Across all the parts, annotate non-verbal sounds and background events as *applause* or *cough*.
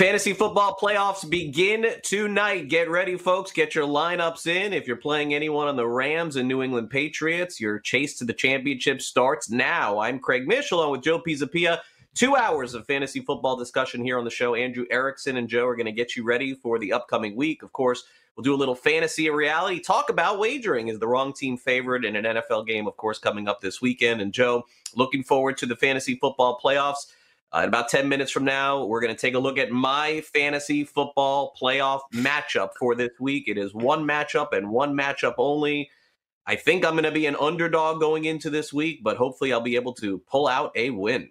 Fantasy football playoffs begin tonight. Get ready, folks. Get your lineups in. If you're playing anyone on the Rams and New England Patriots, your chase to the championship starts now. I'm Craig Mish along with Joe Pisapia. Two hours of fantasy football discussion here on the show. Andrew Erickson and Joe are going to get you ready for the upcoming week. Of course, we'll do a little fantasy and reality. Talk about wagering. Is the wrong team favored in an NFL game, of course, coming up this weekend? And Joe, looking forward to the fantasy football playoffs. Uh, in about 10 minutes from now, we're going to take a look at my fantasy football playoff matchup for this week. It is one matchup and one matchup only. I think I'm going to be an underdog going into this week, but hopefully I'll be able to pull out a win.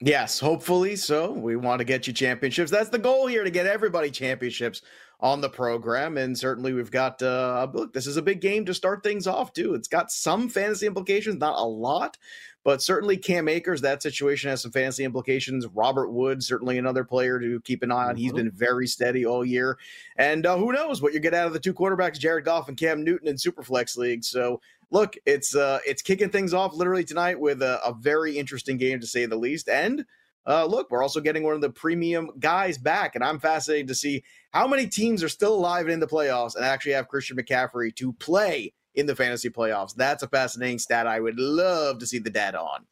Yes, hopefully so. We want to get you championships. That's the goal here to get everybody championships on the program. And certainly we've got, uh, look, this is a big game to start things off, too. It's got some fantasy implications, not a lot, but certainly Cam Akers, that situation has some fantasy implications. Robert Wood, certainly another player to keep an eye on. He's mm-hmm. been very steady all year. And uh, who knows what you get out of the two quarterbacks, Jared Goff and Cam Newton in Superflex League. So look, it's uh, it's kicking things off literally tonight with a, a very interesting game to say the least. And uh, look, we're also getting one of the premium guys back, and I'm fascinated to see how many teams are still alive in the playoffs and actually have Christian McCaffrey to play in the fantasy playoffs. That's a fascinating stat. I would love to see the data on.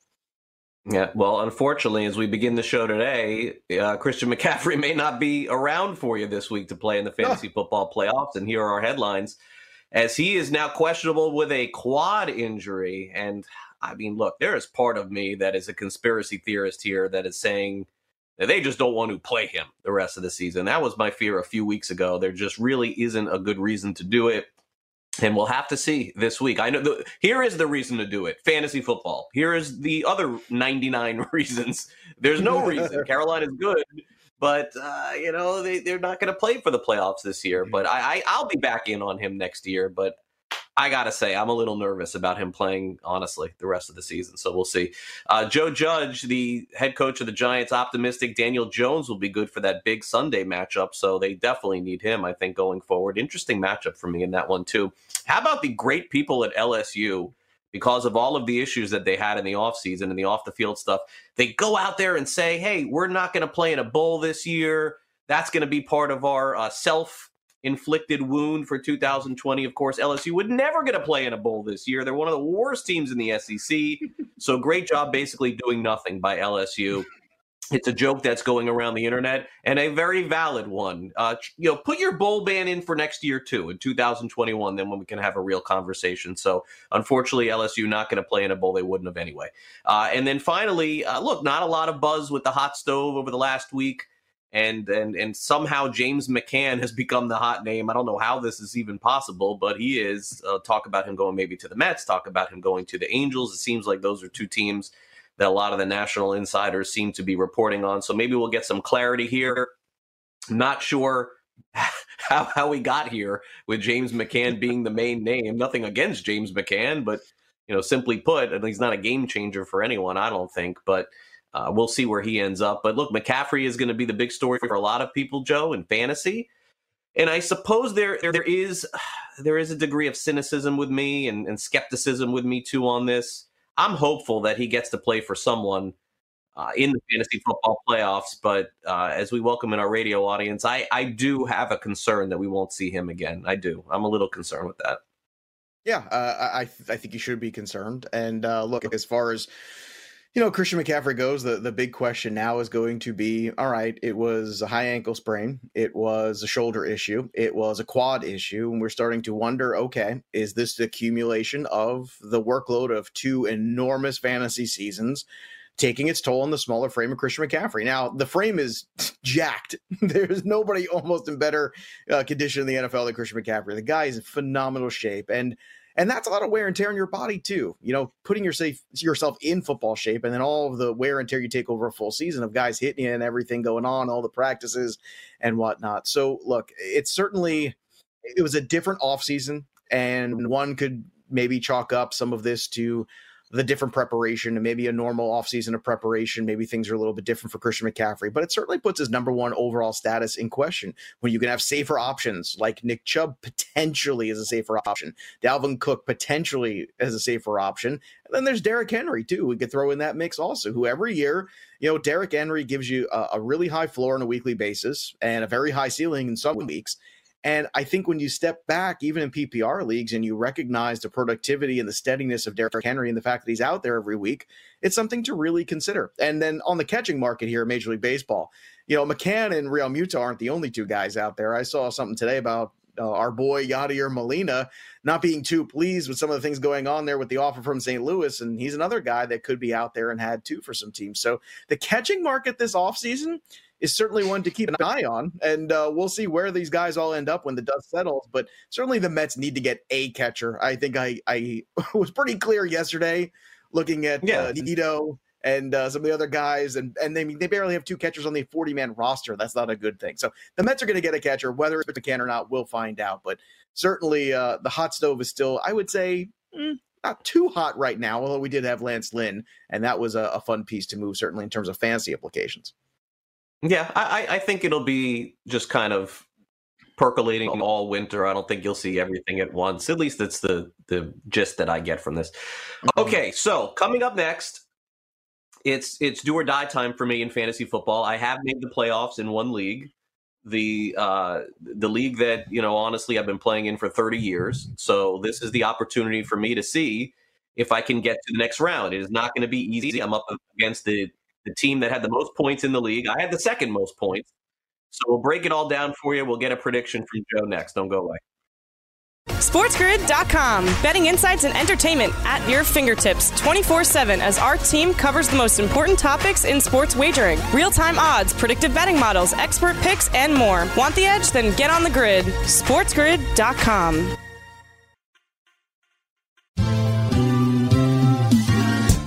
Yeah, well, unfortunately, as we begin the show today, uh, Christian McCaffrey *laughs* may not be around for you this week to play in the fantasy football playoffs. And here are our headlines as he is now questionable with a quad injury. And I mean, look, there is part of me that is a conspiracy theorist here that is saying that they just don't want to play him the rest of the season. That was my fear a few weeks ago. There just really isn't a good reason to do it and we'll have to see this week. I know the, here is the reason to do it: fantasy football. Here is the other ninety-nine *laughs* reasons. There's no reason. *laughs* Carolina is good, but uh, you know they they're not going to play for the playoffs this year. But I, I I'll be back in on him next year. But I gotta say, I'm a little nervous about him playing, honestly, the rest of the season. So we'll see. Uh, Joe Judge, the head coach of the Giants, optimistic Daniel Jones will be good for that big Sunday matchup. So they definitely need him, I think, going forward. Interesting matchup for me in that one, too. How about the great people at LSU? Because of all of the issues that they had in the offseason and the off the field stuff, they go out there and say, hey, we're not going to play in a bowl this year. That's going to be part of our uh, self inflicted wound for 2020. Of course, LSU would never get to play in a bowl this year. They're one of the worst teams in the SEC. so great job basically doing nothing by LSU. It's a joke that's going around the internet and a very valid one. Uh, you know, put your bowl ban in for next year too, in 2021. Then when we can have a real conversation. So unfortunately, LSU not going to play in a bowl. They wouldn't have anyway. Uh, and then finally, uh, look, not a lot of buzz with the hot stove over the last week and and and somehow James McCann has become the hot name. I don't know how this is even possible, but he is. Uh, talk about him going maybe to the Mets. Talk about him going to the Angels. It seems like those are two teams that a lot of the national insiders seem to be reporting on. So maybe we'll get some clarity here. Not sure *laughs* how how we got here with James McCann being the main name. Nothing against James McCann, but you know, simply put, and he's not a game changer for anyone. I don't think, but uh, we'll see where he ends up. But look, McCaffrey is going to be the big story for a lot of people, Joe, in fantasy. And I suppose there there is there is a degree of cynicism with me and, and skepticism with me too on this. I'm hopeful that he gets to play for someone uh, in the fantasy football playoffs. But uh, as we welcome in our radio audience, I, I do have a concern that we won't see him again. I do. I'm a little concerned with that. Yeah, uh, I I think you should be concerned. And uh, look, as far as you know, Christian McCaffrey goes, the the big question now is going to be: All right, it was a high ankle sprain, it was a shoulder issue, it was a quad issue, and we're starting to wonder: Okay, is this the accumulation of the workload of two enormous fantasy seasons? taking its toll on the smaller frame of Christian McCaffrey. Now, the frame is *laughs* jacked. *laughs* There's nobody almost in better uh, condition in the NFL than Christian McCaffrey. The guy is in phenomenal shape. And and that's a lot of wear and tear on your body too. You know, putting yourself yourself in football shape, and then all of the wear and tear you take over a full season of guys hitting you and everything going on, all the practices and whatnot. So, look, it's certainly it was a different offseason, and one could maybe chalk up some of this to the different preparation and maybe a normal offseason of preparation. Maybe things are a little bit different for Christian McCaffrey, but it certainly puts his number one overall status in question when you can have safer options like Nick Chubb potentially as a safer option, Dalvin Cook potentially as a safer option. And then there's Derrick Henry too. We could throw in that mix also, who every year, you know, Derrick Henry gives you a, a really high floor on a weekly basis and a very high ceiling in some weeks. And I think when you step back, even in PPR leagues, and you recognize the productivity and the steadiness of Derrick Henry and the fact that he's out there every week, it's something to really consider. And then on the catching market here, in Major League Baseball, you know, McCann and Realmuto aren't the only two guys out there. I saw something today about uh, our boy Yadier Molina not being too pleased with some of the things going on there with the offer from St. Louis. And he's another guy that could be out there and had two for some teams. So the catching market this offseason is certainly one to keep an eye on. And uh, we'll see where these guys all end up when the dust settles. But certainly the Mets need to get a catcher. I think I, I *laughs* was pretty clear yesterday looking at yeah. uh, Nido and uh, some of the other guys, and and they they barely have two catchers on the 40 man roster. That's not a good thing. So the Mets are going to get a catcher, whether it's McCann or not, we'll find out. But certainly uh, the hot stove is still, I would say, mm, not too hot right now. Although we did have Lance Lynn, and that was a, a fun piece to move, certainly in terms of fantasy implications. Yeah, I, I think it'll be just kind of percolating all winter. I don't think you'll see everything at once. At least that's the the gist that I get from this. Mm-hmm. Okay, so coming up next, it's it's do or die time for me in fantasy football. I have made the playoffs in one league, the uh, the league that you know honestly I've been playing in for 30 years. So this is the opportunity for me to see if I can get to the next round. It is not going to be easy. I'm up against the the team that had the most points in the league. I had the second most points. So we'll break it all down for you. We'll get a prediction from Joe next. Don't go away. SportsGrid.com. Betting insights and entertainment at your fingertips 24 7 as our team covers the most important topics in sports wagering real time odds, predictive betting models, expert picks, and more. Want the edge? Then get on the grid. SportsGrid.com.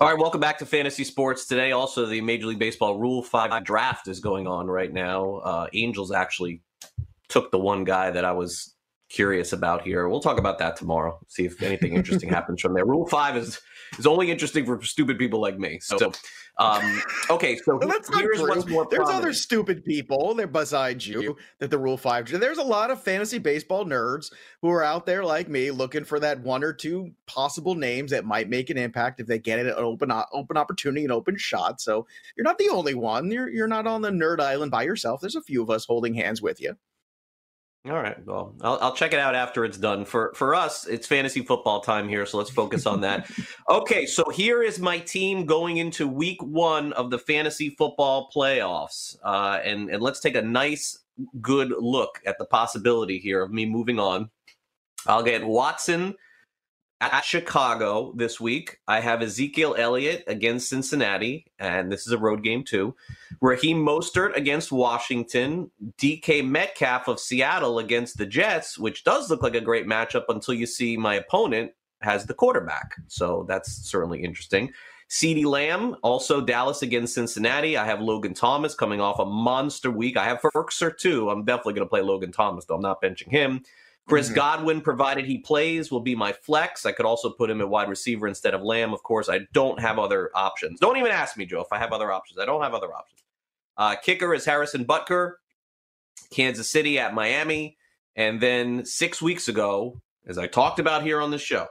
All right, welcome back to Fantasy Sports. Today, also, the Major League Baseball Rule 5 draft is going on right now. Uh, Angels actually took the one guy that I was curious about here. We'll talk about that tomorrow, see if anything interesting *laughs* happens from there. Rule 5 is is only interesting for stupid people like me. So, um, okay, so well, that's here's what's more There's prominent. other stupid people there besides you that the Rule Five. There's a lot of fantasy baseball nerds who are out there like me, looking for that one or two possible names that might make an impact if they get it an open open opportunity, an open shot. So you're not the only one. You're you're not on the nerd island by yourself. There's a few of us holding hands with you. All right. Well, I'll, I'll, check it out after it's done. For for us, it's fantasy football time here, so let's focus on that. *laughs* okay, so here is my team going into week one of the fantasy football playoffs, uh, and and let's take a nice, good look at the possibility here of me moving on. I'll get Watson at Chicago this week. I have Ezekiel Elliott against Cincinnati, and this is a road game too. Raheem Mostert against Washington. DK Metcalf of Seattle against the Jets, which does look like a great matchup until you see my opponent has the quarterback. So that's certainly interesting. CeeDee Lamb, also Dallas against Cincinnati. I have Logan Thomas coming off a monster week. I have Firkser too. I'm definitely going to play Logan Thomas, though I'm not benching him. Chris mm-hmm. Godwin, provided he plays, will be my flex. I could also put him at wide receiver instead of Lamb. Of course, I don't have other options. Don't even ask me, Joe, if I have other options. I don't have other options. Uh, kicker is Harrison Butker, Kansas City at Miami. And then six weeks ago, as I talked about here on the show,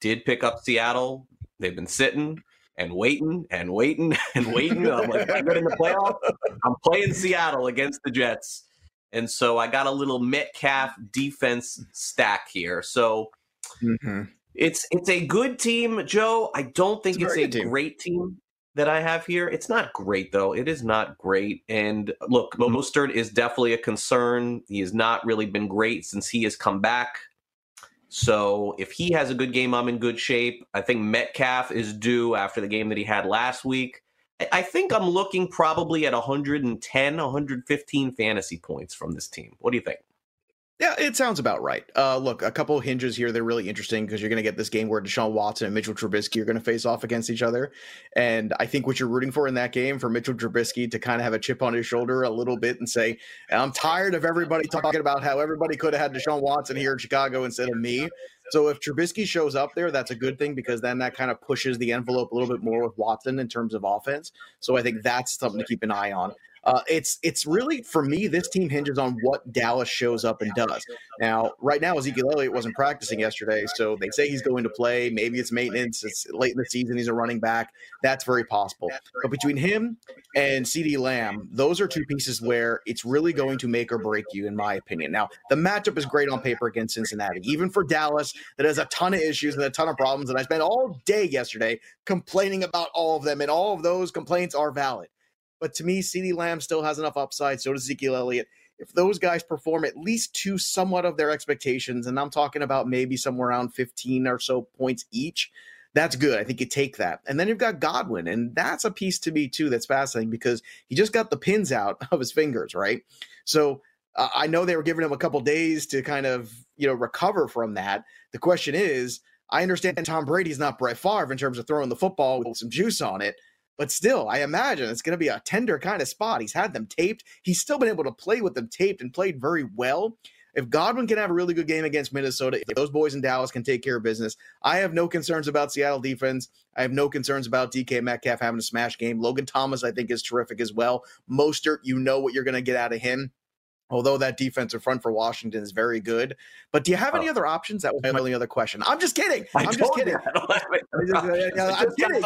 did pick up Seattle. They've been sitting and waiting and waiting *laughs* and waiting. I'm like, I'm in the playoff. I'm playing Seattle against the Jets. And so I got a little Metcalf defense stack here. So mm-hmm. it's it's a good team, Joe. I don't think it's, it's a, team. great team that I have here. It's not great though. It is not great. And look, mm-hmm. Mostert is definitely a concern. He has not really been great since he has come back. So if he has a good game, I'm in good shape. I think Metcalf is due after the game that he had last week. I think I'm looking probably at 110, 115 fantasy points from this team. What do you think? Yeah, it sounds about right. Uh, look, a couple hinges here. They're really interesting because you're going to get this game where Deshaun Watson and Mitchell Trubisky are going to face off against each other. And I think what you're rooting for in that game for Mitchell Trubisky to kind of have a chip on his shoulder a little bit and say, I'm tired of everybody talking about how everybody could have had Deshaun Watson here in Chicago instead of me. So if Trubisky shows up there, that's a good thing because then that kind of pushes the envelope a little bit more with Watson in terms of offense. So I think that's something to keep an eye on. Uh, it's it's really for me. This team hinges on what Dallas shows up and does. Now, right now, Ezekiel Elliott wasn't practicing yesterday, so they say he's going to play. Maybe it's maintenance. It's late in the season. He's a running back. That's very possible. But between him and CeeDee Lamb, those are two pieces where it's really going to make or break you, in my opinion. Now, the matchup is great on paper against Cincinnati, even for Dallas that has a ton of issues and a ton of problems. And I spent all day yesterday complaining about all of them, and all of those complaints are valid. But to me, CeeDee Lamb still has enough upside. So does Ezekiel Elliott. If those guys perform at least to somewhat of their expectations, and I'm talking about maybe somewhere around 15 or so points each, that's good. I think you take that. And then you've got Godwin, and that's a piece to me too that's fascinating because he just got the pins out *laughs* of his fingers, right? So uh, I know they were giving him a couple days to kind of you know recover from that. The question is, I understand Tom Brady's not Brett Favre in terms of throwing the football with some juice on it, but still, I imagine it's going to be a tender kind of spot. He's had them taped. He's still been able to play with them taped and played very well. If Godwin can have a really good game against Minnesota, if those boys in Dallas can take care of business, I have no concerns about Seattle defense. I have no concerns about DK Metcalf having a smash game. Logan Thomas, I think, is terrific as well. Mostert, you know what you're going to get out of him although that defensive front for Washington is very good. But do you have any oh. other options? That was my only other question. I'm just kidding. I'm just kidding. I'm kidding.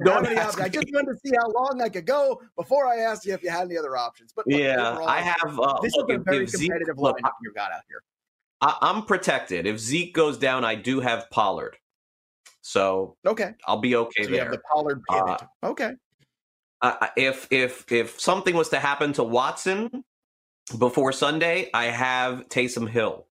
I'm telling you. Don't I just wanted to see how long I could go before I asked you if you had any other options. But look, yeah, overall, I have. Uh, this look, is a very competitive Zeke, lineup you got out here. I, I'm protected. If Zeke goes down, I do have Pollard. So okay, I'll be okay so there. You have the Pollard pivot. Uh, okay. Uh, if if if something was to happen to Watson before Sunday, I have Taysom Hill.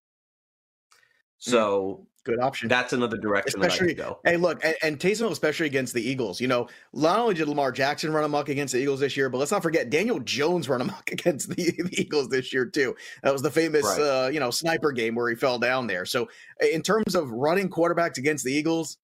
Hmm. So good option. That's another direction especially, that I go. Hey, look, and, and Taysom, especially against the Eagles. You know, not only did Lamar Jackson run amok against the Eagles this year, but let's not forget Daniel Jones run amok *laughs* against the, the Eagles this year too. That was the famous, right. uh, you know, sniper game where he fell down there. So, in terms of running quarterbacks against the Eagles,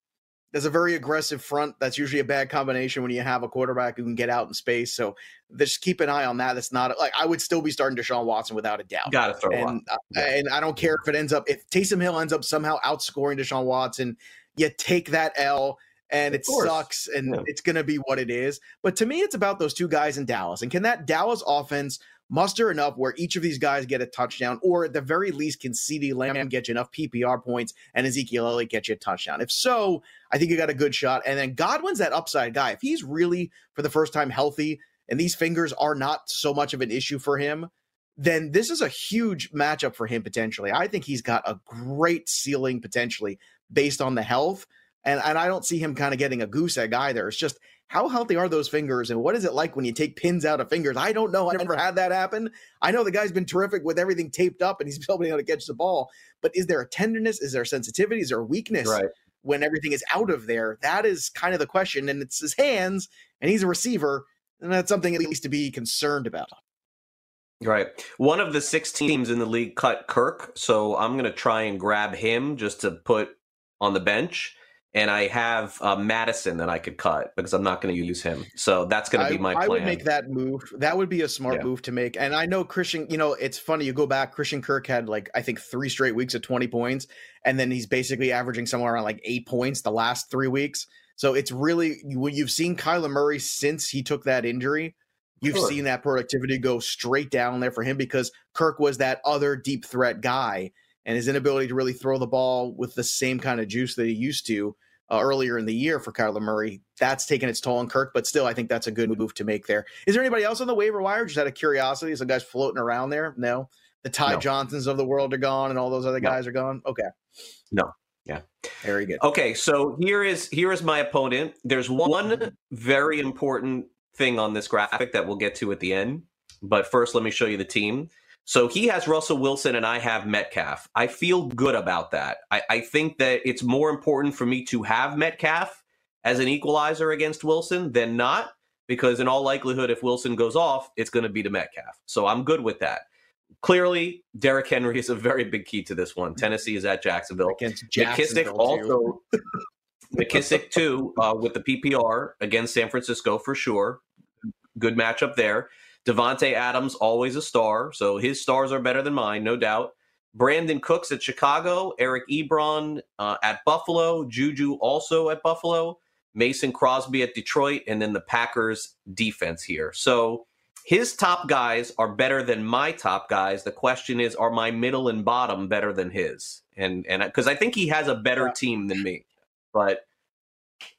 there's a very aggressive front. That's usually a bad combination when you have a quarterback who can get out in space. So just keep an eye on that. That's not like I would still be starting Deshaun Watson without a doubt. Got to throw and, uh, and I don't care if it ends up if Taysom Hill ends up somehow outscoring Deshaun Watson. You take that L and it sucks and yeah. it's going to be what it is. But to me, it's about those two guys in Dallas. And can that Dallas offense muster enough where each of these guys get a touchdown, or at the very least, can CeeDee Lamb get you enough PPR points and Ezekiel Elliott get you a touchdown? If so, I think you got a good shot. And then Godwin's that upside guy. If he's really, for the first time, healthy and these fingers are not so much of an issue for him, then this is a huge matchup for him potentially. I think he's got a great ceiling potentially based on the health. And, and I don't see him kind of getting a goose egg either. It's just how healthy are those fingers and what is it like when you take pins out of fingers? I don't know. I never had that happen. I know the guy's been terrific with everything taped up and he's still been able to catch the ball. But is there a tenderness? Is there sensitivity? Is there a weakness Right. when everything is out of there? That is kind of the question. And it's his hands and he's a receiver. And that's something at least to be concerned about. Right. One of the six teams in the league cut Kirk, so I'm going to try and grab him just to put on the bench. And I have uh, Madison that I could cut because I'm not going to use him. So that's going to be I, my I plan. would make that move. That would be a smart Yeah. move to make. And I know Christian, you know, it's funny. You go back, Christian Kirk had like, I think three straight weeks of 20 points. And then he's basically averaging somewhere around like eight points the last three weeks. So it's really, when you've seen Kyler Murray since he took that injury, you've Sure. seen that productivity go straight down there for him because Kirk was that other deep threat guy. And his inability to really throw the ball with the same kind of juice that he used to uh, earlier in the year for Kyler Murray. That's taken its toll on Kirk, but still, I think that's a good move to make there. Is there anybody else on the waiver wire? Just out of curiosity, some guys floating around there? No. The Ty No. Johnsons of the world are gone, and all those other No. guys are gone. Okay. No. Yeah. Very good. Okay, so here is here is my opponent. There's one very important thing on this graphic that we'll get to at the end. But first, let me show you the team. So he has Russell Wilson and I have Metcalf. I feel good about that. I, I think that it's more important for me to have Metcalf as an equalizer against Wilson than not, because in all likelihood, if Wilson goes off, it's going to be to Metcalf. So I'm good with that. Clearly, Derrick Henry is a very big key to this one. Tennessee is at Jacksonville. Against McKissic Jacksonville, too. also McKissic too uh, with the PPR against San Francisco for sure. Good matchup there. Davante Adams always a star, so his stars are better than mine, no doubt. Brandin Cooks at Chicago, Eric Ebron uh, at Buffalo, Juju also at Buffalo, Mason Crosby at Detroit, and then the Packers defense here. So his top guys are better than my top guys. The question is, are my middle and bottom better than his? And and because I think he has a better team than me, but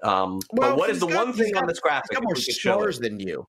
um, Well, but what is the got- one thing got- on this graphic? He's got more stars than you.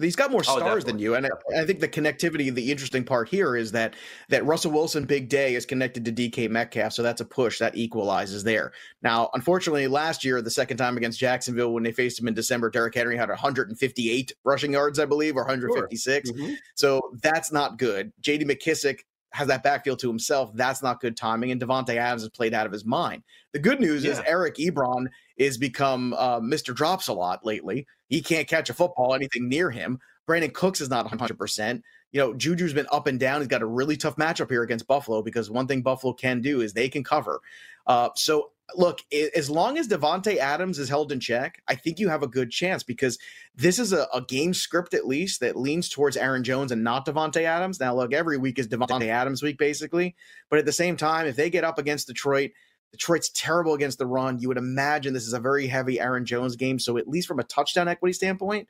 He's got more Oh, stars than you, and I. I think the connectivity. The interesting part here is that that Russell Wilson big day is connected to DK Metcalf, so that's a push that equalizes there. Now, unfortunately, last year, the second time against Jacksonville, when they faced him in December, Derrick Henry had 158 rushing yards, I believe, or 156. Mhm. So that's not good. JD McKissic has that backfield to himself. That's not good timing. And Davante Adams has played out of his mind. The good news is Eric Ebron is become uh, Mr. Drops a lot lately. He can't catch a football anything near him. Brandin Cooks is not 100%. You know, Juju's been up and down. He's got a really tough matchup here against Buffalo because one thing Buffalo can do is they can cover. Uh, so, look, as long as Davante Adams is held in check, I think you have a good chance because this is a, a game script at least that leans towards Aaron Jones and not Davante Adams. Now, look, every week is Davante Adams week, basically. But at the same time, if they get up against Detroit, Detroit's terrible against the run. You would imagine this is a very heavy Aaron Jones game. So, at least from a touchdown equity standpoint,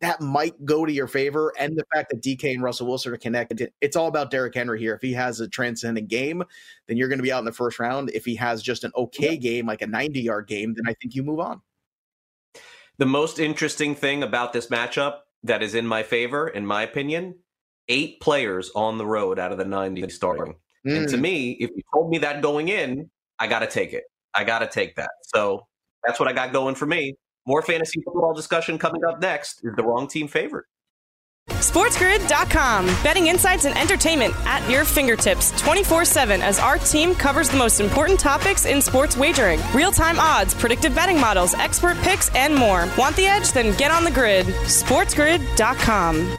that might go to your favor. And the fact that DK and Russell Wilson are connected, it's all about Derrick Henry here. If he has a transcendent game, then you're going to be out in the first round. If he has just an okay game, like a 90 yard game, then I think you move on. The most interesting thing about this matchup that is in my favor, in my opinion, eight players on the road out of the 90 starting. And to Mm. me, if you told me that going in, I got to take it. I got to take that. So that's what I got going for me. More fantasy football discussion coming up next. Is the wrong team favored? SportsGrid.com. Betting insights and entertainment at your fingertips 24 7 as our team covers the most important topics in sports wagering real time odds, predictive betting models, expert picks, and more. Want the edge? Then get on the grid. SportsGrid.com.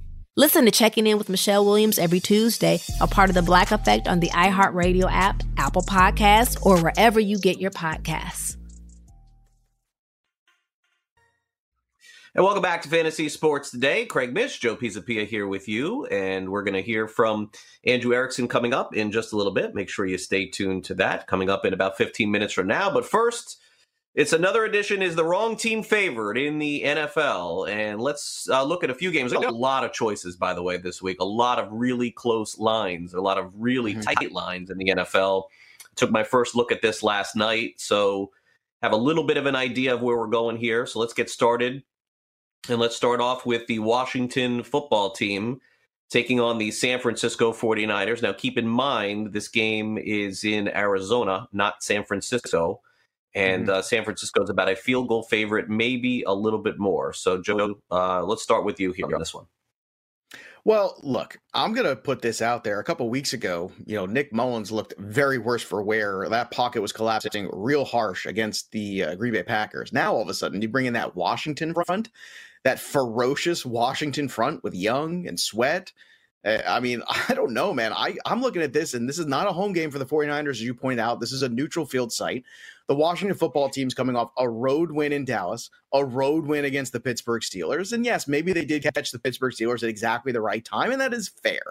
Listen to Checking In with Michelle Williams every Tuesday, a part of the Black Effect on the iHeartRadio app, Apple Podcasts, or wherever you get your podcasts. And welcome back to Fantasy Sports Today. Craig Mish, Joe Pisapia here with you. And we're going to hear from Andrew Erickson coming up in just a little bit. Make sure you stay tuned to that coming up in about 15 minutes from now. But first, it's another edition is the wrong team favored in the NFL. And let's uh, look at a few games. a lot of choices, by the way, this week. A lot of really close lines, a lot of really mm-hmm. tight lines in the NFL. Took my first look at this last night. So have a little bit of an idea of where we're going here. So let's get started. And let's start off with the Washington football team taking on the San Francisco 49ers. Now, keep in mind, this game is in Arizona, not San Francisco. And mm-hmm. uh, San Francisco is about a field goal favorite, maybe a little bit more. So, Joe, uh, let's start with you here on this one. Well, look, I'm going to put this out there. A couple weeks ago, you know, Nick Mullens looked very worse for wear. That pocket was collapsing real harsh against the uh, Green Bay Packers. Now, all of a sudden, you bring in that Washington front that ferocious Washington front with Young and Sweat. Uh, I mean, *laughs* I don't know, man. I, I'm looking at this, and this is not a home game for the 49ers, as you point out. This is a neutral field site. The Washington football team's coming off a road win in Dallas, a road win against the Pittsburgh Steelers. And yes, maybe they did catch the Pittsburgh Steelers at exactly the right time, and that is fair.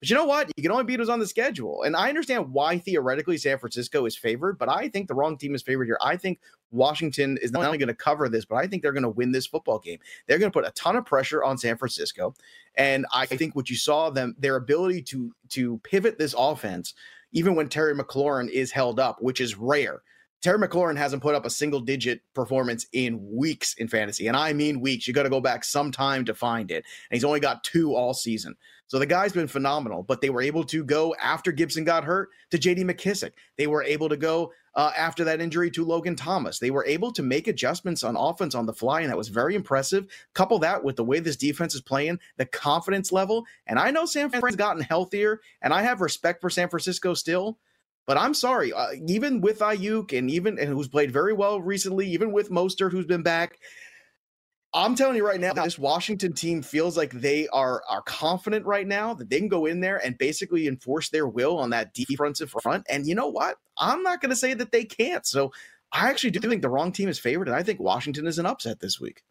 But you know what? You can only beat us on the schedule. And I understand why theoretically San Francisco is favored, but I think the wrong team is favored here. I think Washington is not only going to cover this, but I think they're going to win this football game. They're going to put a ton of pressure on San Francisco. And I think what you saw them, their ability to to pivot this offense, even when Terry McLaurin is held up, which is rare. Terry McLaurin hasn't put up a single digit performance in weeks in fantasy. And I mean weeks. You got to go back some time to find it. And he's only got two all season. So the guy's been phenomenal, but they were able to go after Gibson got hurt to JD McKissic. They were able to go uh, after that injury to Logan Thomas. They were able to make adjustments on offense on the fly, and that was very impressive. Couple that with the way this defense is playing, the confidence level. And I know San Francisco's gotten healthier, and I have respect for San Francisco still. But I'm sorry, uh, even with Aiyuk and even and who's played very well recently, even with Mostert who's been back, I'm telling you right now, this Washington team feels like they are are confident right now that they can go in there and basically enforce their will on that defensive front. And you know what? I'm not going to say that they can't. So I actually do think the wrong team is favored, and I think Washington is an upset this week.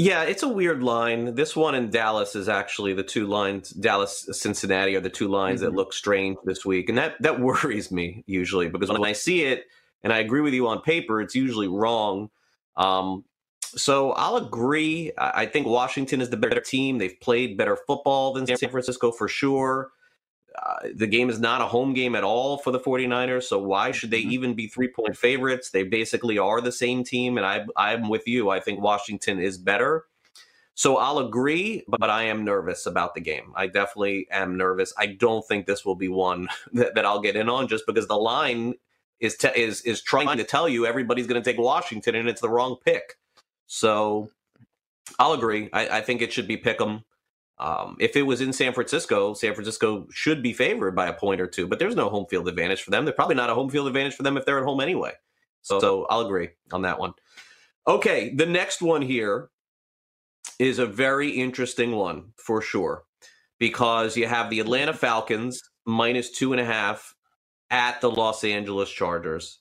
Yeah, it's a weird line. This one in Dallas is actually the two lines. Dallas, Cincinnati are the two lines mm-hmm. that look strange this week, and that that *laughs* worries me usually because when I see it, and I agree with you on paper, it's usually wrong. Um, so I'll agree. I think Washington is the better team. They've played better football than San Francisco for sure. Uh, the game is not a home game at all for the 49ers. So why should they mm-hmm. even be three point favorites? They basically are the same team. And I, I'm with you. I think Washington is better. So I'll agree, but I am nervous about the game. I definitely am nervous. I don't think this will be one *laughs* that, that I'll get in on just because the line is, te- is, is trying to tell you everybody's going to take Washington and it's the wrong pick. So I'll agree. I, I think it should be Pick'em. Um, if it was in San Francisco, San Francisco should be favored by a point or two, but there's no home field advantage for them. They're probably not a home field advantage for them if they're at home anyway. So, so I'll agree on that one. Okay, the next one here is a very interesting one for sure because you have the Atlanta Falcons minus two and a half at the Los Angeles Chargers.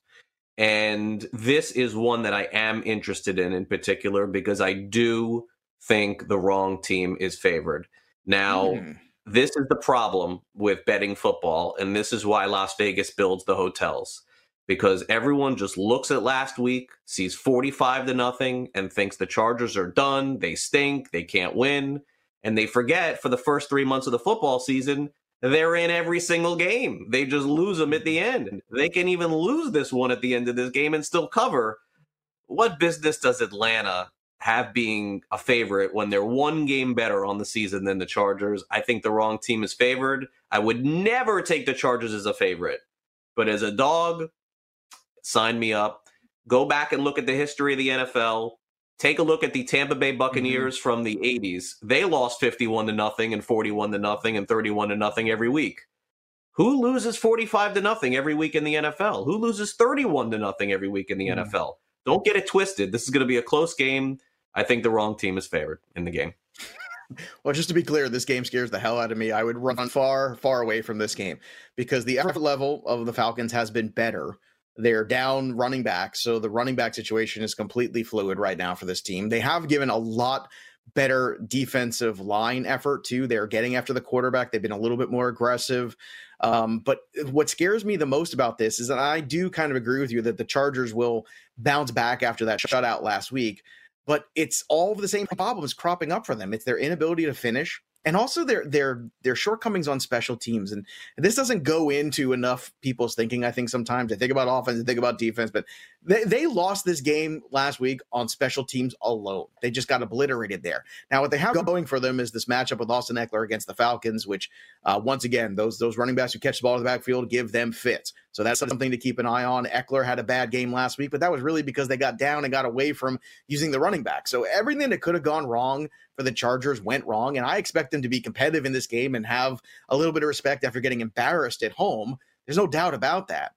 And this is one that I am interested in in particular because I do think the wrong team is favored. Now, mm. this is the problem with betting football, and this is why Las Vegas builds the hotels because everyone just looks at last week, sees 45 to nothing, and thinks the Chargers are done, they stink, they can't win. And they forget for the first three months of the football season, they're in every single game. They just lose them at the end. They can even lose this one at the end of this game and still cover. What business does Atlanta have being a favorite when they're one game better on the season than the Chargers? I think the wrong team is favored. I would never take the Chargers as a favorite. But as a dog, sign me up. Go back and look at the history of the NFL. Take a look at the Tampa Bay mm-hmm. Buccaneers mm-hmm. from the 80s. They lost 51 to nothing and 41 to nothing and 31 to nothing every week. Who loses 45 to nothing every week in the NFL? Who loses 31 to nothing every week in the mm. NFL? Don't get it twisted. This is going to be a close game. I think the wrong team is favored in the game. *laughs* Well, just to be clear, this game scares the hell out of me. I would run far, far away from this game because the effort level of the Falcons has been better. They're down running back, so the running back situation is completely fluid right now for this team. They have given a lot better defensive line effort too. They're getting after the quarterback. They've been a little bit more aggressive. Um, but what scares me the most about this is that I do kind of agree with you that the Chargers will bounce back after that shutout last week but it's all the same problems cropping up for them. It's their inability to finish and also their their their shortcomings on special teams and this doesn't go into enough people's thinking i think sometimes. They think about offense and think about defense but they, they lost this game last week on special teams alone. They just got obliterated there. Now what they have going for them is this matchup with austin Ekeler against the falcons which uh, once again those those running backs who catch the ball in the backfield give them fits so that's something to keep an eye on Ekeler had a bad game last week but that was really because they got down and got away from using the running back so everything that could have gone wrong for the Chargers went wrong. And I expect them to be competitive in this game and have a little bit of respect after getting embarrassed at home. There's no doubt about that.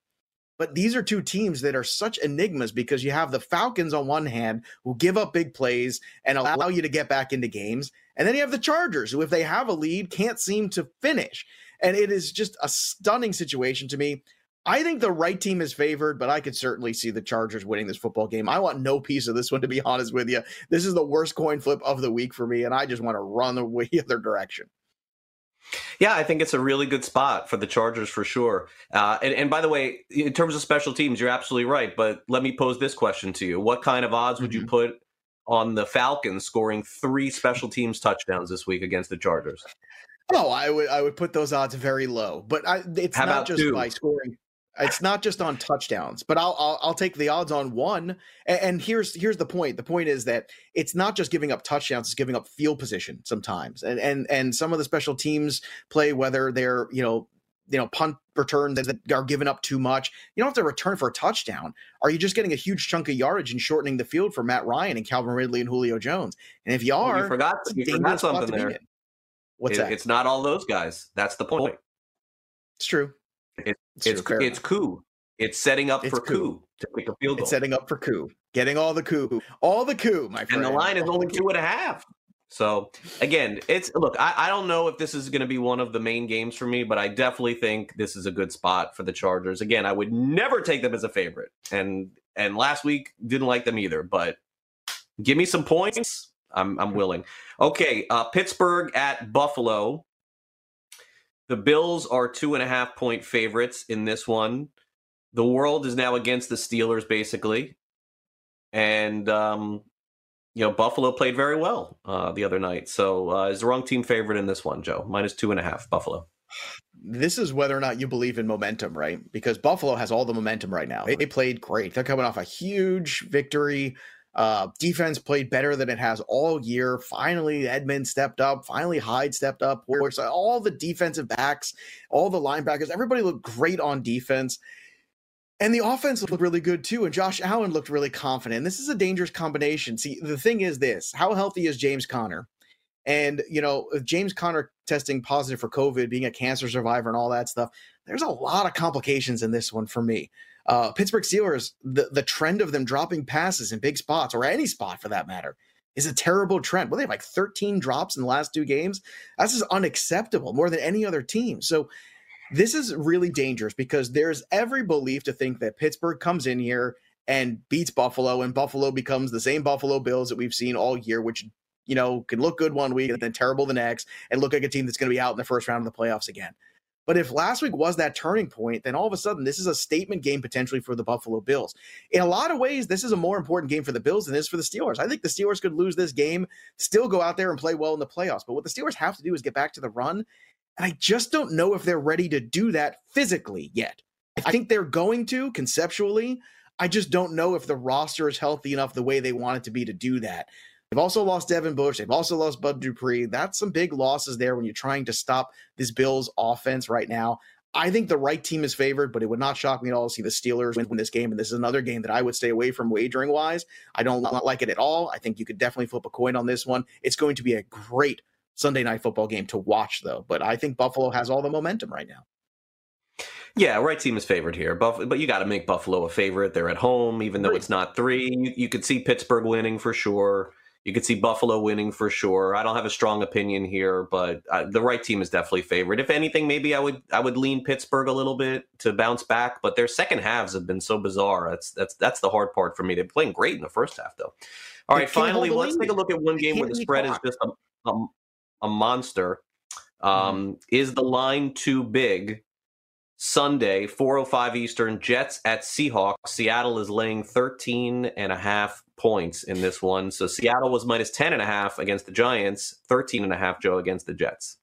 But these are two teams that are such enigmas because you have the Falcons on one hand who give up big plays and allow you to get back into games. And then you have the Chargers who, if they have a lead, can't seem to finish. And it is just a stunning situation to me. I think the right team is favored, but I could certainly see the Chargers winning this football game. I want no piece of this one, to be *laughs* honest with you. This is the worst coin flip of the week for me, and I just want to run *laughs* the other direction. Yeah, I think it's a really good spot for the Chargers for sure. Uh, and, and, by the way, in terms of special teams, you're absolutely right. But let me pose this question to you: What kind of odds would mm-hmm. you put on the Falcons scoring three special teams touchdowns this week against the Chargers? Oh, I would I would put those odds very low. But I, it's How not just two? by scoring it's not just on touchdowns, but I'll, I'll, I'll take the odds on one. And, and, here's here's the point. The point is that it's not just giving up touchdowns; it's giving up field position sometimes. And and and some of the special teams play whether they're you know you know punt returns that are given up too much. You don't have to return for a touchdown. Are you just getting a huge chunk of yardage and shortening the field for Matt Ryan and Calvin Ridley and Julio Jones? And if you are, well, you forgot, you forgot something there. What's it, that? It's not all those guys. That's the point. It's true. It, it's it's, it's Koo. It's setting up it's for Koo. Koo to pick a field goal. It's setting up for Koo. Getting all the Koo, all the Koo, my friend. And the line is only two and a half. So again, it's look. I, I don't know if this is going to be one of the main games for me, but I definitely think this is a good spot for the Chargers. Again, I would never take them as a favorite, and and last week didn't like them either. But give me some points. I'm I'm willing. Okay, uh, Pittsburgh at Buffalo. The Bills are two and a half point favorites in this one. The world is now against the Steelers, basically. And, um, you know, Buffalo played very well uh, the other night. So uh, is the wrong team favorite in this one, Joe? Minus two and a half, Buffalo. This is whether or not you believe in momentum, right? Because Buffalo has all the momentum right now. They, played great. They're coming off a huge victory uh, defense played better than it has all year. Finally, Edmund stepped up. Finally, Hyde stepped up. All the defensive backs, all the linebackers, everybody looked great on defense. And the offense looked really good too. And Josh Allen looked really confident. This is a dangerous combination. See, the thing is this how healthy is James Conner? And, you know, James Conner testing positive for COVID, being a cancer survivor, and all that stuff, there's a lot of complications in this one for me. Uh, Pittsburgh Steelers, the, the trend of them dropping passes in big spots or any spot for that matter is a terrible trend. Well, they have like 13 drops in the last two games. That's just unacceptable, more than any other team. So this is really dangerous because there's every belief to think that Pittsburgh comes in here and beats Buffalo, and Buffalo becomes the same Buffalo Bills that we've seen all year, which you know can look good one week and then terrible the next, and look like a team that's going to be out in the first round of the playoffs again. But if last week was that turning point, then all of a sudden this is a statement game potentially for the Buffalo Bills. In a lot of ways, this is a more important game for the Bills than it is for the Steelers. I think the Steelers could lose this game, still go out there and play well in the playoffs. But what the Steelers have to do is get back to the run. And I just don't know if they're ready to do that physically yet. I think they're going to conceptually. I just don't know if the roster is healthy enough the way they want it to be to do that. They've also lost Devin Bush. They've also lost Bud Dupree. That's some big losses there when you're trying to stop this Bills offense right now. I think the right team is favored, but it would not shock me at all to see the Steelers win this game. And this is another game that I would stay away from wagering wise. I don't like it at all. I think you could definitely flip a coin on this one. It's going to be a great Sunday night football game to watch, though. But I think Buffalo has all the momentum right now. Yeah, right team is favored here, Buff- but you got to make Buffalo a favorite. They're at home, even though it's not three. You, you could see Pittsburgh winning for sure. You could see Buffalo winning for sure. I don't have a strong opinion here, but uh, the right team is definitely favored. If anything, maybe I would I would lean Pittsburgh a little bit to bounce back, but their second halves have been so bizarre. That's that's that's the hard part for me. They're playing great in the first half, though. All right, finally, let's take a look at one game where the spread is just a, a, a monster. Mm-hmm. Um, mm. Is the line too big? Sunday, 405 Eastern, Jets at Seahawks. Seattle is laying 13 and a half points in this one. So Seattle was minus 10 and a half against the Giants, 13 and a half, Joe, against the Jets.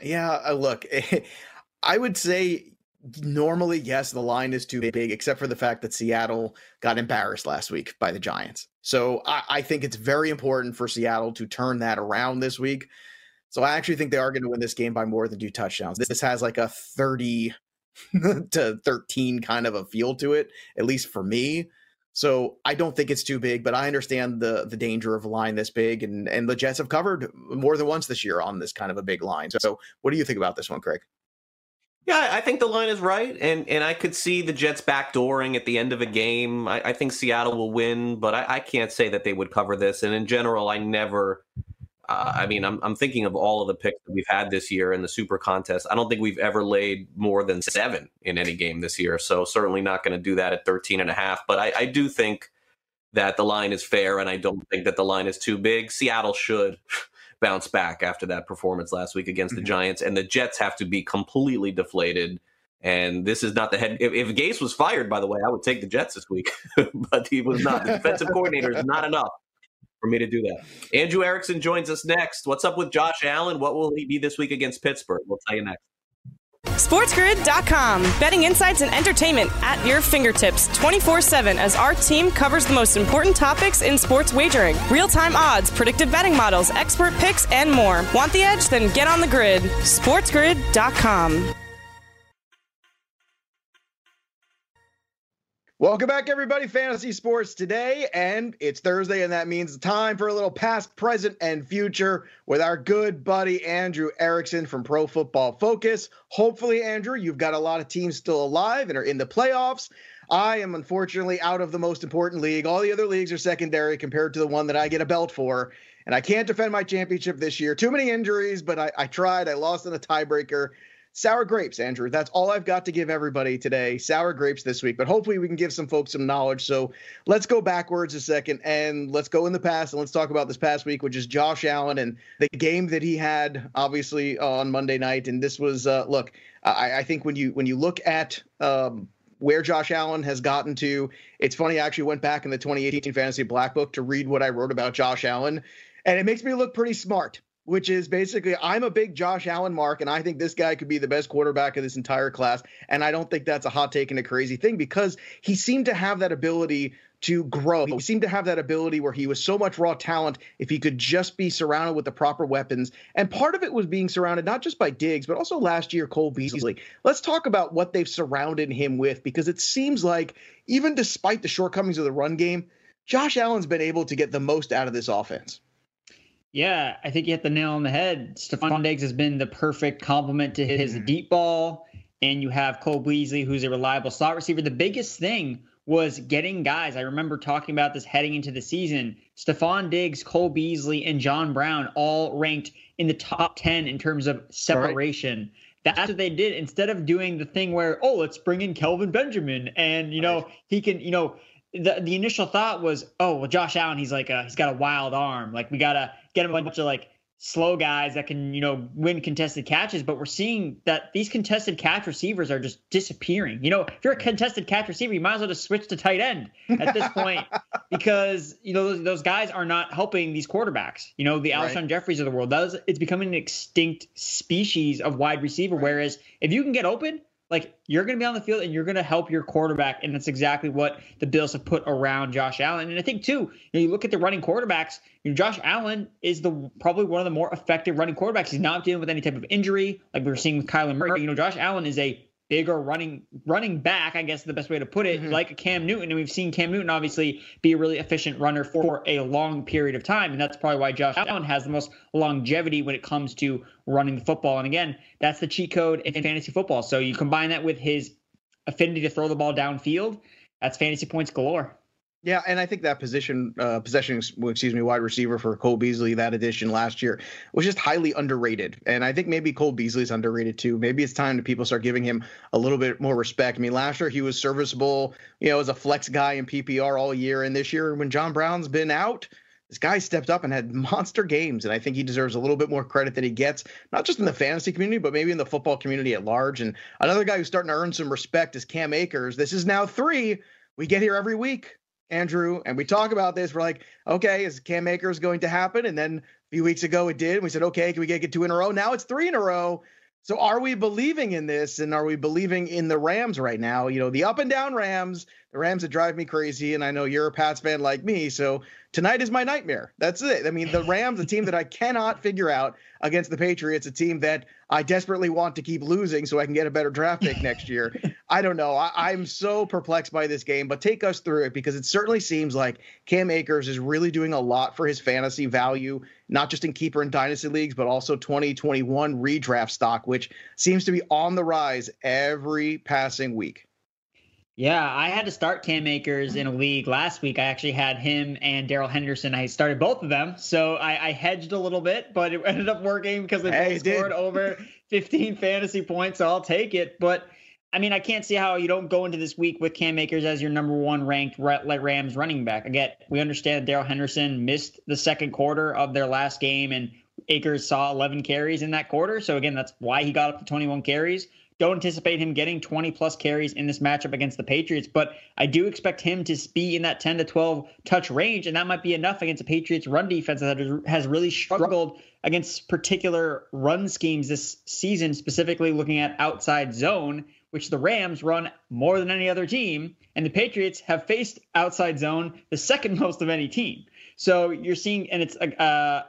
Yeah, uh, look, *laughs* I would say normally, yes, the line is too big, except for the fact that Seattle got embarrassed last week by the Giants. So I, I think it's very important for Seattle to turn that around this week. So I actually think they are going to win this game by more than two touchdowns. This has like a 30 *laughs* to 13 kind of a feel to it, at least for me. So I don't think it's too big, but I understand the the danger of a line this big, and and the Jets have covered more than once this year on this kind of a big line. So what do you think about this one, Craig? Yeah, I think the line is right, and and I could see the Jets backdooring at the end of a game. I, I think Seattle will win, but I, I, can't say that they would cover this. And in general, I never uh, I mean, I'm, I'm thinking of all of the picks that we've had this year in the super contest. I don't think we've ever laid more than seven in any game this year. So certainly not going to do that at 13 and a half. But I, I do think that the line is fair, and I don't think that the line is too big. Seattle should *laughs* bounce back after that performance last week against mm-hmm. the Giants, and the Jets have to be completely deflated. And this is not the head. If, if Gase was fired, by the way, I would take the Jets this week, *laughs* but he was not. The defensive coordinator is not enough for me to do that. Andrew Erickson joins us next. What's up with Josh Allen? What will he be this week against Pittsburgh? We'll tell you next. SportsGrid.com. Betting insights and entertainment at your fingertips 24 7 as our team covers the most important topics in sports wagering real time odds, predictive betting models, expert picks, and more. Want the edge? Then get on the grid. SportsGrid.com. Welcome back, everybody. Fantasy Sports today, and it's Thursday, and that means time for a little past, present, and future with our good buddy Andrew Erickson from Pro Football Focus. Hopefully, Andrew, you've got a lot of teams still alive and are in the playoffs. I am unfortunately out of the most important league. All the other leagues are secondary compared to the one that I get a belt for, and I can't defend my championship this year. Too many injuries, but I, I tried. I lost in a tiebreaker sour grapes, Andrew. That's all I've got to give everybody today. Sour grapes this week, but hopefully we can give some folks some knowledge. So let's go backwards a second and let's go in the past and let's talk about this past week, which is Josh Allen and the game that he had obviously on Monday night. And this was uh, look, I, I think when you when you look at um, where Josh Allen has gotten to. It's funny, I actually went back in the 2018 Fantasy Black Book to read what I wrote about Josh Allen, and it makes me look pretty smart which is basically I'm a big Josh Allen mark, and I think this guy could be the best quarterback of this entire class. And I don't think that's a hot take and a crazy thing because he seemed to have that ability to grow. He seemed to have that ability where he was so much raw talent if he could just be surrounded with the proper weapons. And part of it was being surrounded not just by Diggs, but also last year Cole Beasley. Let's talk about what they've surrounded him with because it seems like even despite the shortcomings of the run game, Josh Allen's been able to get the most out of this offense. Yeah, I think you hit the nail on the head. Stefon Diggs has been the perfect complement to his mm-hmm. deep ball, and you have Cole Beasley, who's a reliable slot receiver. The biggest thing was getting guys. I remember talking about this heading into the season. Stefon Diggs, Cole Beasley, and John Brown all ranked in the top 10 in terms of separation. Right. That's what they did instead of doing the thing where, oh, let's bring in Kelvin Benjamin and, you know, right. he can, you know, the the initial thought was, oh, well, Josh Allen, he's like a, he's got a wild arm. Like we gotta get a bunch of like slow guys that can you know win contested catches. But we're seeing that these contested catch receivers are just disappearing. You know, if you're a contested catch receiver, you might as well just switch to tight end at this point *laughs* because you know those, those, guys are not helping these quarterbacks. You know, the right. Alshon Jefferys of the world. That is, it's becoming an extinct species of wide receiver. Right. Whereas if you can get open, like you're going to be on the field and you're going to help your quarterback, and that's exactly what the Bills have put around Josh Allen. And I think too, you, know, you look at the running quarterbacks. You know, Josh Allen is the probably one of the more effective running quarterbacks. He's not dealing with any type of injury like we were seeing with Kyler Murray. You know, Josh Allen is a bigger running running back, I guess the best way to put it, mm-hmm. like a Cam Newton. And we've seen Cam Newton obviously be a really efficient runner for a long period of time. And that's probably why Josh Allen has the most longevity when it comes to running the football. And again, that's the cheat code in fantasy football. So you combine that with his affinity to throw the ball downfield, that's fantasy points galore. Yeah, and I think that position, uh, possession, excuse me, wide receiver for Cole Beasley, that addition last year was just highly underrated. And I think maybe Cole Beasley's underrated too. Maybe it's time to people start giving him a little bit more respect. I mean, last year he was serviceable, you know, as a flex guy in PPR all year. And this year, when John Brown's been out, this guy stepped up and had monster games. And I think he deserves a little bit more credit than he gets, not just in the fantasy community, but maybe in the football community at large. And another guy who's starting to earn some respect is Cam Akers. This is now three. We get here every week Andrew, and we talk about this. We're like, okay, is Cam Akers going to happen? And then a few weeks ago it did. And we said, okay, can we get, get two in a row? Now it's three in a row. So are we believing in this? And are we believing in the Rams right now? You know, the up and down Rams, the Rams that drive me crazy. And I know you're a Pats fan like me. So tonight is my nightmare. That's it. I mean, the Rams, a team that I cannot figure out against the Patriots, a team that I desperately want to keep losing so I can get a better draft pick next *laughs* year. I don't know. I, am so perplexed by this game, but take us through it because it certainly seems like Cam Akers is really doing a lot for his fantasy value, not just in keeper and dynasty leagues, but also 2021 redraft stock, which seems to be on the rise every passing week. Yeah, I had to start Cam Akers in a league last week. I actually had him and Darrell Henderson. I started both of them, so I, I, hedged a little bit, but it *laughs* ended up working because they both scored over *laughs* 15 fantasy points. So I'll take it. But I mean, I can't see how you don't go into this week with Cam Akers as your number one ranked Rams running back. Again, we understand Darrell Henderson missed the second quarter of their last game, and Akers saw 11 carries in that quarter. So again, that's why he got up to 21 carries. Don't anticipate him getting 20 plus carries in this matchup against the Patriots, but I do expect him to be in that 10 to 12 touch range, and that might be enough against a Patriots run defense that has really struggled against particular run schemes this season, specifically looking at outside zone, which the Rams run more than any other team, and the Patriots have faced outside zone the second *laughs* most of any team. So you're seeing, and it's uh,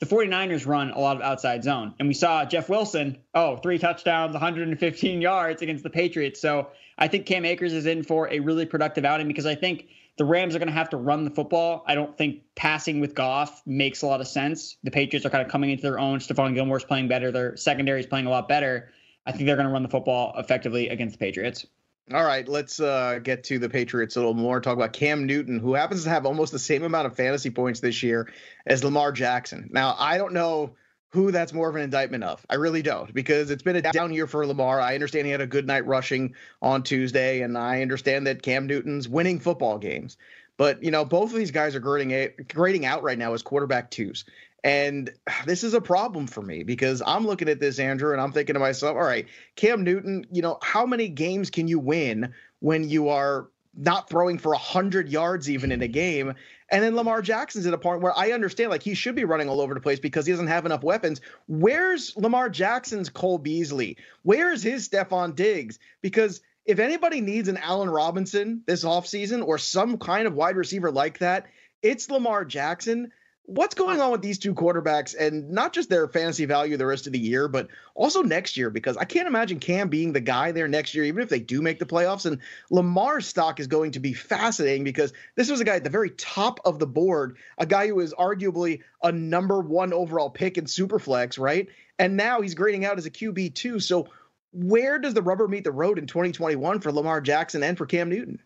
the 49ers run a lot of outside zone. And we saw Jeff Wilson, oh, three touchdowns, 115 yards against the Patriots. So I think Cam Akers is in for a really productive outing because I think the Rams are going to have to run the football. I don't think passing with Goff makes a lot of sense. The Patriots are kind of coming into their own. Stephon Gilmore's playing better. Their secondary is playing a lot better. I think they're going to run the football effectively against the Patriots. All right, let's uh, get to the Patriots a little more. Talk about Cam Newton, who happens to have almost the same amount of fantasy points this year as Lamar Jackson. Now, I don't know who that's more of an indictment of. I really don't, because it's been a down year for Lamar. I understand he had a good night rushing on Tuesday, and I understand that Cam Newton's winning football games. But you know, both of these guys are grading grading out right now as quarterback twos. And *sighs* this is a problem for me because I'm looking at this, Andrew, and I'm thinking to myself, all right, Cam Newton, you know, how many games can you win when you are not throwing for 100 yards even in a game? And then Lamar Jackson's at a point where I understand, like, he should be running all over the place because he doesn't have enough weapons. Where's Lamar Jackson's Cole Beasley? Where's his Stefon Diggs? Because if anybody needs an Allen Robinson this offseason or some kind of wide receiver like that, it's Lamar Jackson what's going on with these two quarterbacks and not just their fantasy value the rest of the year, but also next year? Because I can't imagine Cam being the guy there next year, even if they do make the playoffs. And Lamar's stock is going to be fascinating because this was a guy at the very top of the board, a guy who was arguably a number one overall pick in Superflex, right? And now he's grading out as a QB two. So where does the rubber meet the road in 2021 for Lamar Jackson and for Cam Newton?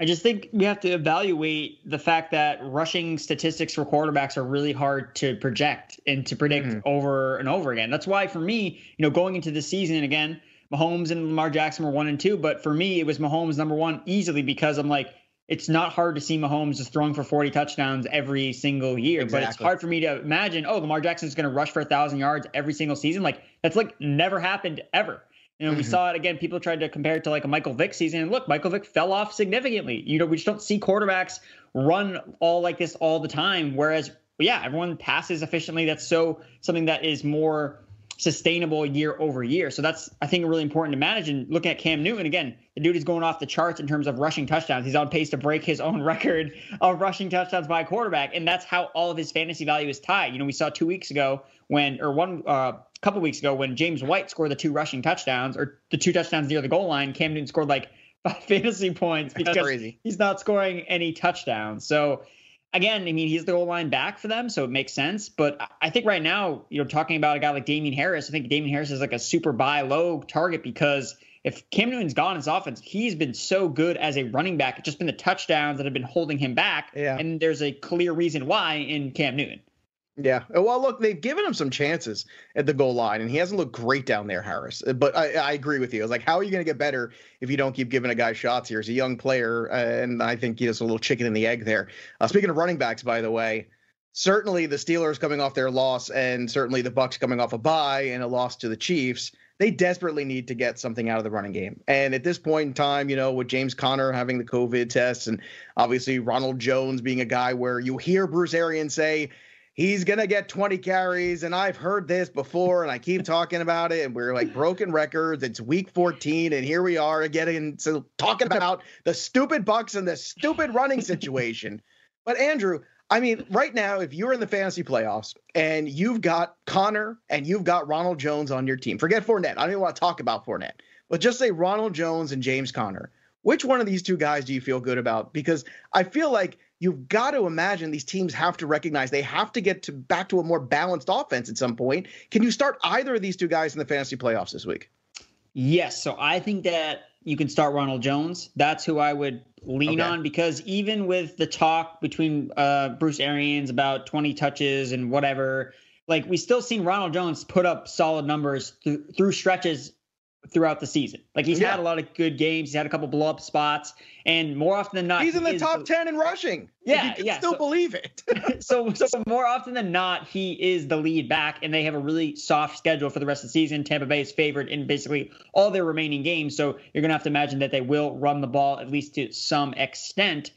I just think we have to evaluate the fact that rushing statistics for quarterbacks are really hard to project and to predict mm-hmm. over and over again. That's why for me, you know, going into the season again, Mahomes and Lamar Jackson were one and two, but for me, it was Mahomes number one easily because I'm like, it's not hard to see Mahomes just throwing for 40 touchdowns every single year, exactly. but it's hard for me to imagine, oh, Lamar Jackson's going to rush for a thousand yards every single season. Like that's like never happened ever. You know, mm-hmm. we saw it again. People tried to compare it to like a Michael Vick season. And look, Michael Vick fell off significantly. You know, we just don't see quarterbacks run all like this all the time. Whereas, yeah, everyone passes efficiently. That's so something that is more sustainable year over year. So that's I think really important to manage. And looking at Cam Newton again, the dude is going off the charts in terms of rushing touchdowns. He's on pace to break his own *laughs* record of rushing touchdowns by a quarterback, and that's how all of his fantasy value is tied. You know, we saw two weeks ago when or one uh, a couple weeks ago when James White scored the two rushing touchdowns or the two touchdowns near the goal line. Cam Newton scored like *laughs* five fantasy points because he's not scoring any touchdowns. So again, I mean, he's the goal line back for them, so it makes sense. But I think right now, you know, talking about a guy like Damien Harris, I think Damien Harris is like a super buy low target because if Cam Newton's gone his offense, he's been so good as a running back. It's just been the touchdowns that have been holding him back. Yeah. And there's a clear reason why in Cam Newton. Yeah. Well, look, they've given him some chances at the goal line, and he hasn't looked great down there, Harris. But I, I agree with you. It's like, how are you going to get better if you don't keep giving a guy shots here? He's a young player, uh, and I think he has a little chicken in the egg there. Uh, speaking of running backs, by the way, certainly the Steelers coming off their loss, and certainly the Bucks coming off a bye and a loss to the Chiefs they desperately need to get something out of the running game. And at this point in time, you know, with James Conner having the COVID tests and obviously Ronald Jones being a guy where you hear Bruce Arians say, he's going to get 20 carries. And I've heard this before and I keep talking about it. And we're like broken records. It's week 14. And here we are again. So talking about the stupid Bucks and the stupid running situation. *laughs* But Andrew, I mean, right now, if you're in the fantasy playoffs and you've got Conner and you've got Ronald Jones on your team, forget Fournette. I don't even want to talk about Fournette, but just say Ronald Jones and James Conner. Which one of these two guys do you feel good about? Because I feel like you've got to imagine these teams have to recognize they have to get to back to a more balanced offense at some point. Can you start either of these two guys in the fantasy playoffs this week? Yes. So I think that you can start Ronald Jones. That's who I would lean okay. on because even with the talk between uh, Bruce Arians about 20 touches and whatever, like we still seen Ronald Jones put up solid numbers th- through stretches throughout the season. Like he's yeah. had a lot of good games. He's had a couple blow up spots, and more often than not, he's in the top ten in rushing. Yeah, you yeah. Still so, believe it. *laughs* so, so more often than not, he is the lead back, and they have a really soft schedule for the rest of the season. Tampa Bay is favored in basically all their remaining games, so you're gonna have to imagine that they will run the ball at least to some extent.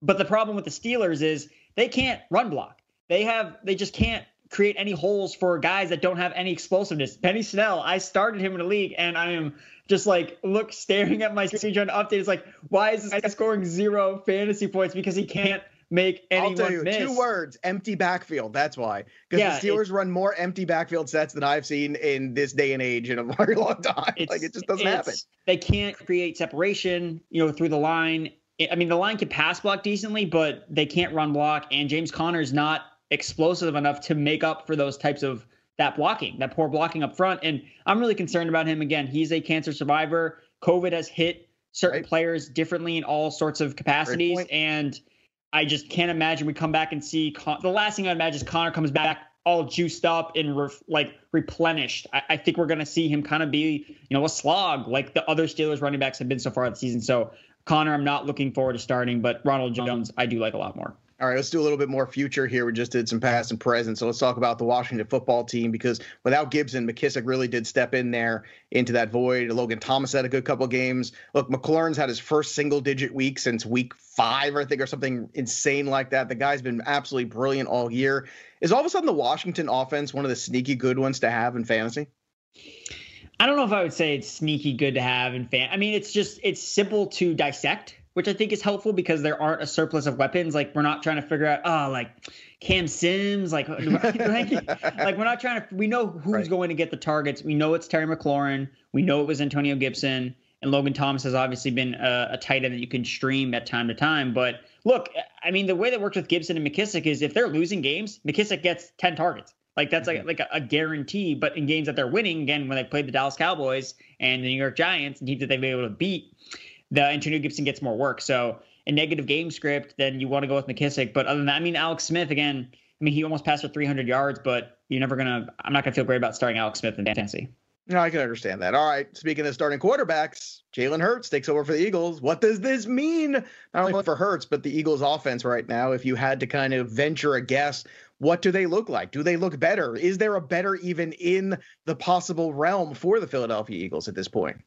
But the problem with the Steelers is they can't run block. They have they just can't create any holes for guys that don't have any explosiveness. Benny Snell, I started him in the league, and I am just like look staring at my screen trying to update. It's like, why is this guy scoring zero fantasy points because he can't make anyone I'll tell you miss. two words: empty backfield. That's why. Because yeah, the Steelers run more empty backfield sets than I've seen in this day and age in a *laughs* very long time. Like it just doesn't happen. They can't create separation, you know, through the line. I mean, the line can pass block decently, but they can't run block. And James Conner is not explosive enough to make up for those types of that blocking, that poor blocking up front. And I'm really concerned about him. Again, he's a cancer survivor. COVID has hit certain right. players differently in all sorts of capacities. And I just can't imagine we come back and see Con- the last thing I imagine is Conner comes back all juiced up and re- like replenished. I-, I think we're going to see him kind of be, you know, a slog like the other Steelers running backs have been so far this season. So Conner, I'm not looking forward to starting, but Ronald Jones, I do like a lot more. All right, let's do a little bit more future here. We just did some past and present. So let's talk about the Washington football team because without Gibson, McKissic really did step in there into that void. Logan Thomas had a good couple of games. Look, McLaurin's had his first single digit week since week five, I think, or something insane like that. The guy's been absolutely brilliant all year. Is all of a sudden the Washington offense one of the sneaky good ones to have in fantasy? I don't know if I would say it's sneaky good to have in fan. I mean, it's just it's simple to dissect which I think is helpful because there aren't a surplus of weapons. Like we're not trying to figure out, oh, like Cam Sims, like, *laughs* like, like we're not trying to. We know who's right. going to get the targets. We know it's Terry McLaurin. We know it was Antonio Gibson, and Logan Thomas has obviously been a, a tight end that you can stream at time to time. But look, I mean, the way that works with Gibson and McKissic is if they're losing games, McKissic gets ten targets. Like that's mm-hmm. like like a, a, guarantee. But in games that they're winning, again, when they played the Dallas Cowboys and the New York Giants, and teams that they've been able to beat, the Antonio Gibson gets more work. So a negative game script, then you want to go with McKissic. But other than that, I mean, Alex Smith again. I mean, he almost passed for 300 yards, but you're never gonna. I'm not gonna feel great about starting Alex Smith in fantasy. No, I can understand that. All right. Speaking of starting quarterbacks, Jalen Hurts takes over for the Eagles. What does this mean? Not only for Hurts, but the Eagles' offense right now. If you had to kind of venture a guess, what do they look like? Do they look better? Is there a better even in the possible realm for the Philadelphia Eagles at this point?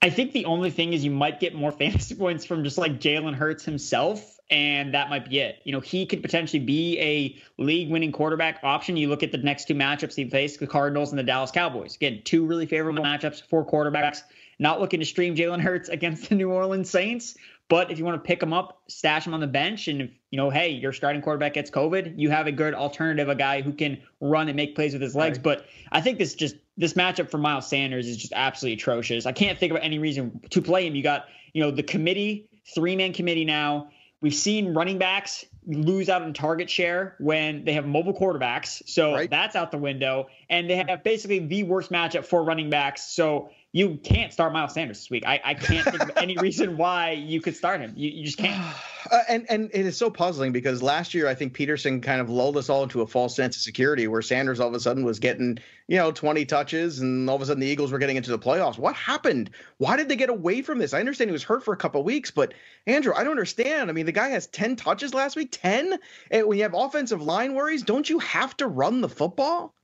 I think the only thing is you might get more *laughs* fantasy points from just like Jalen Hurts himself, and that might be it. You know, he could potentially be a league winning quarterback option. You look at the next two matchups he faced, the Cardinals and the Dallas Cowboys. Again, two really favorable matchups for quarterbacks. Not looking to stream Jalen Hurts *laughs* against the New Orleans Saints, But if you want to pick him up, stash him on the bench, and if you know, hey, your starting quarterback gets COVID, you have a good alternative, a guy who can run and make plays with his legs. Right. But I think this just this matchup for Miles Sanders is just absolutely atrocious. I can't think of any reason to play him. You got you know the committee, three man committee now. We've seen running backs lose out on target share when they have mobile quarterbacks. So right. that's out the window. And they have basically the worst matchup for running backs. So you can't start Miles Sanders this week. I, I can't think of any reason why you could start him. You, you just can't. *sighs* Uh, and and it is so puzzling because last year I think Pederson kind of lulled us all into a false sense of security where Sanders all of a sudden was getting you know 20 touches and all of a sudden the Eagles were getting into the playoffs. What happened? Why did they get away from this? I understand he was hurt for a couple weeks, but Andrew, I don't understand. I mean, the guy has 10 touches last week. 10. And when you have offensive line worries, don't you have to run the football?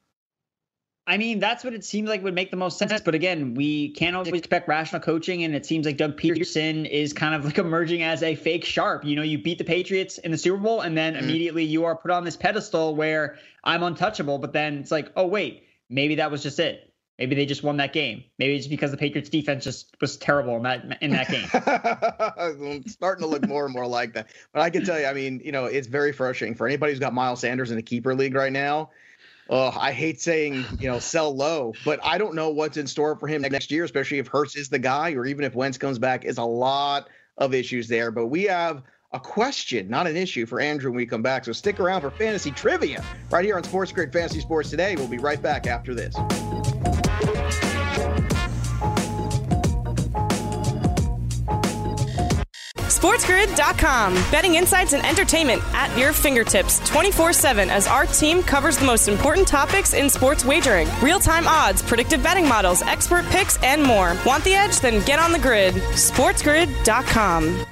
I mean, that's what it seems like would make the most sense. But again, we can't always expect rational coaching, and it seems like Doug Pederson is kind of like emerging as a fake sharp. You know, you beat the Patriots in the Super Bowl, and then mm-hmm. immediately you are put on this pedestal where I'm untouchable. But then it's like, oh wait, maybe that was just it. Maybe they just won that game. Maybe it's because the Patriots defense just was terrible in that in that game. *laughs* starting to look more and more like that. But I can tell you, I mean, you know, it's very frustrating for anybody who's got Miles Sanders in a keeper league right now oh, I hate saying, you know, sell low, but I don't know what's in store for him next year, especially if Hurts is the guy, or even if Wentz comes back, is a lot of issues there. But we have a question, not an issue for Andrew when we come back. So stick around for fantasy trivia right here on Sports Grid Fantasy Sports today. We'll be right back after this. SportsGrid.com. Betting insights and entertainment at your fingertips 24 7 as our team covers the most important topics in sports wagering real time odds, predictive betting models, expert picks, and more. Want the edge? Then get on the grid. SportsGrid.com.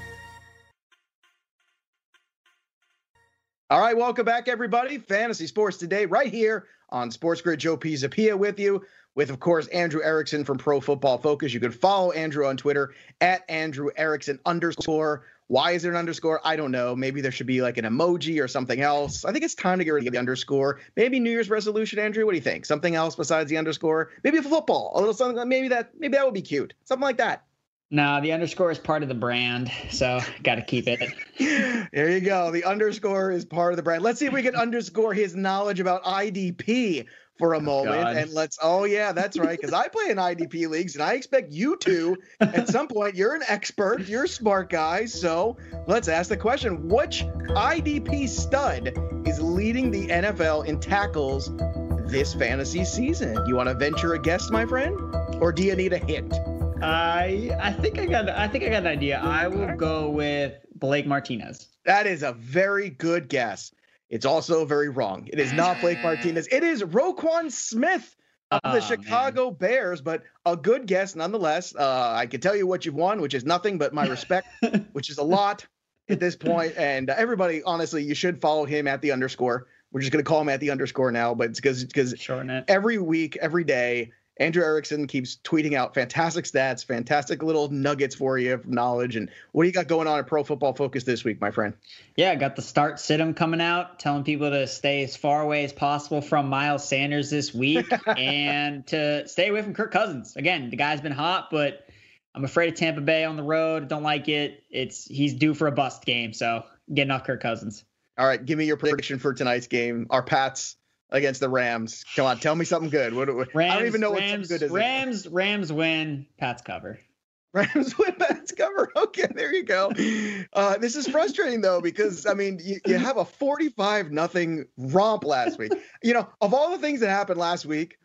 All right, welcome back, everybody. Fantasy Sports Today, right here on Sports Grid. Joe Pisapia with you with, of course, Andrew Erickson from Pro Football Focus. You can follow Andrew on Twitter at Andrew Erickson underscore. Why is there an underscore? I don't know. Maybe there should be like an emoji or something else. I think it's time to get rid of the underscore. Maybe New Year's resolution, Andrew. What do you think? Something else besides the underscore? Maybe football, a little something. Maybe that. Maybe that would be cute. Something like that. No, the underscore is part of the brand, so *laughs* got to keep it. *laughs* there you go. The underscore is part of the brand. Let's see if we can underscore his knowledge about IDP for a oh, moment God. and let's oh yeah that's right because i play in idp leagues and i expect you to. At some point you're an expert you're a smart guy so let's ask the question which idp stud is leading the nfl in tackles this fantasy season? You want to venture a guess my friend? Or do you need a hint? I i think i got i think i got an idea. I will go with blake martinez. That is a very good guess it's also very wrong. It is not Blake Martinez. It is Roquan Smith of the oh, Chicago man. Bears, but a good guess nonetheless. Uh, I can tell you what you've won, which is nothing but my respect, *laughs* which is a lot at this point. And uh, everybody, honestly, you should follow him at the underscore. We're just going to call him at the underscore now, but it's because because every week, every day, Andrew Erickson keeps tweeting out fantastic stats, fantastic little nuggets for you of knowledge. And what do you got going on at Pro Football Focus this week, my friend? Yeah, got the start sit situm coming out, telling people to stay as far away as possible from Miles Sanders this week *laughs* and to stay away from Kirk Cousins. Again, the guy's been hot, but I'm afraid of Tampa Bay on the road. Don't like it. It's he's due for a bust game, so getting off Kirk Cousins. All right, give me your prediction for tonight's game. Our Pats against the Rams. Come on, tell me something good. What, what Rams, I don't even know Rams, good is. Rams, Rams win. Pats cover. Rams *laughs* win. Pats cover. Okay, there you go. Uh, this is frustrating though because I mean you, you have a forty-five nothing romp last week. You know, of all the things that happened last week,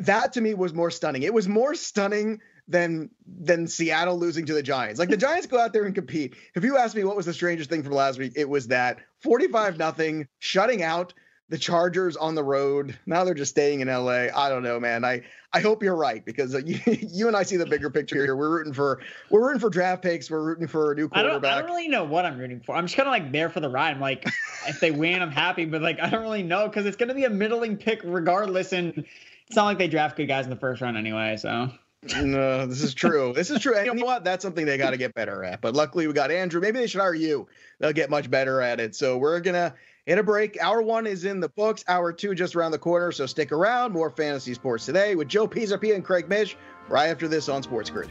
that to me was more stunning. It was more stunning than than Seattle losing to the Giants. Like the Giants go out there and compete. If you ask me what was the strangest thing from last week, it was that 45 nothing shutting out the Chargers on the road. Now they're just staying in LA. I don't know, man. I I hope you're right because uh, *laughs* you, you and I see the bigger picture here. We're rooting for we're rooting for draft picks. We're rooting for a new quarterback. I don't, I don't really know what I'm rooting for. I'm just kind of like there for the ride. I'm like, *laughs* if they win, I'm happy, but like I don't really know because it's gonna be a middling pick regardless, and it's not like they draft good guys in the first round anyway. So. no, this is true. This is true. *laughs* And you know what? That's something they got to get better at. But luckily, we got Andrew. Maybe they should hire you. They'll get much better at it. So we're gonna in a break. Hour one is in the books. Hour two just around the corner. So stick around. More fantasy sports today with Joe Pisapia and Craig Mish right after this on Sports Grid.